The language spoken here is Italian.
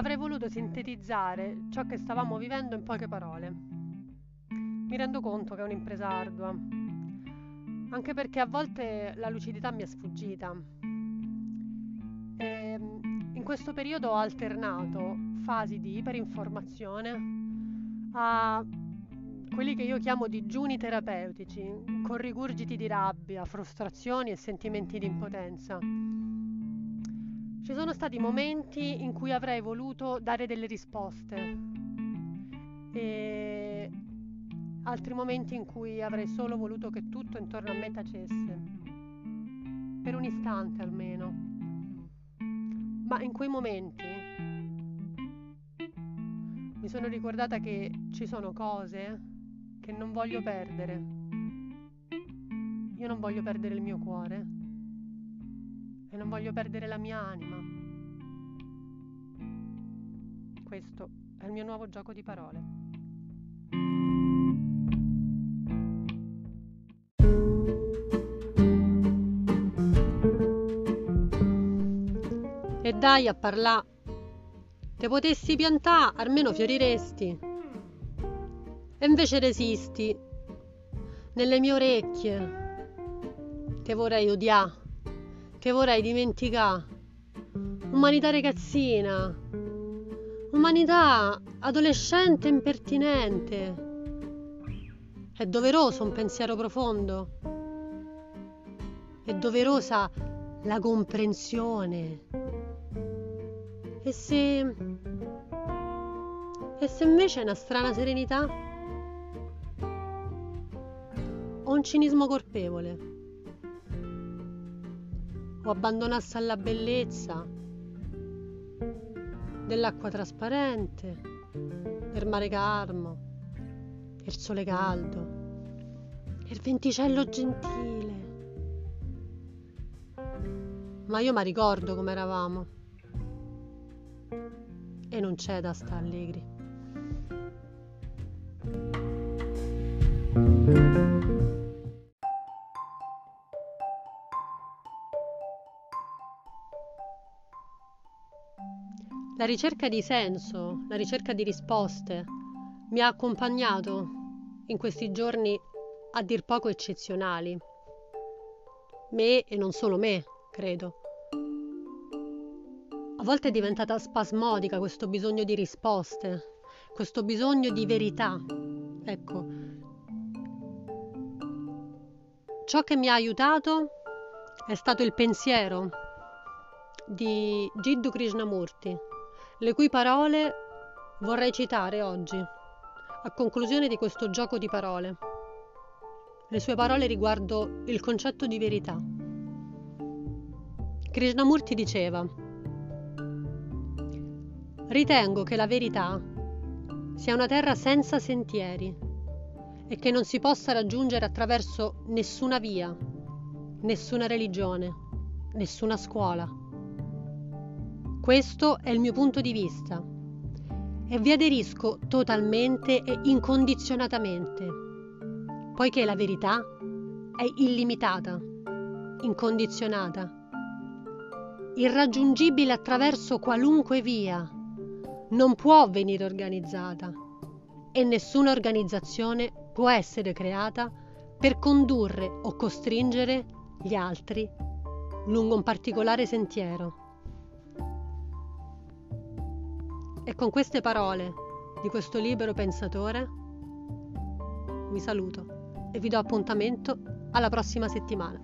avrei voluto sintetizzare ciò che stavamo vivendo in poche parole. Mi rendo conto che è un'impresa ardua, anche perché a volte la lucidità mi è sfuggita. E ehm, in questo periodo ho alternato fasi di iperinformazione a quelli che io chiamo digiuni terapeutici, con rigurgiti di rabbia, frustrazioni e sentimenti di impotenza. Ci sono stati momenti in cui avrei voluto dare delle risposte e altri momenti in cui avrei solo voluto che tutto intorno a me tacesse, per un istante almeno. Ma in quei momenti mi sono ricordata che ci sono cose che non voglio perdere. Io non voglio perdere il mio cuore e non voglio perdere la mia anima. Questo è il mio nuovo gioco di parole. E dai a parlare. Te potessi piantare, almeno fioriresti. E invece resisti nelle mie orecchie. Te vorrei odiare, te vorrei dimenticare. Umanità ragazzina, umanità adolescente impertinente. È doveroso un pensiero profondo. È doverosa la comprensione. E se... E se invece è una strana serenità? o un cinismo colpevole. O abbandonarsi alla bellezza dell'acqua trasparente, del mare calmo, il sole caldo, il venticello gentile. Ma io mi ricordo come eravamo e non c'è da stare allegri. La ricerca di senso, la ricerca di risposte mi ha accompagnato in questi giorni a dir poco eccezionali. Me e non solo me, credo. A volte è diventata spasmodica questo bisogno di risposte, questo bisogno di verità. Ecco. Ciò che mi ha aiutato è stato il pensiero di Jiddu Krishnamurti le cui parole vorrei citare oggi, a conclusione di questo gioco di parole. Le sue parole riguardo il concetto di verità. Krishnamurti diceva, Ritengo che la verità sia una terra senza sentieri e che non si possa raggiungere attraverso nessuna via, nessuna religione, nessuna scuola questo è il mio punto di vista e vi aderisco totalmente e incondizionatamente, poiché la verità è illimitata, incondizionata, irraggiungibile attraverso qualunque via, non può venire organizzata e nessuna organizzazione può essere creata per condurre o costringere gli altri lungo un particolare sentiero. E con queste parole di questo libero pensatore vi saluto e vi do appuntamento alla prossima settimana.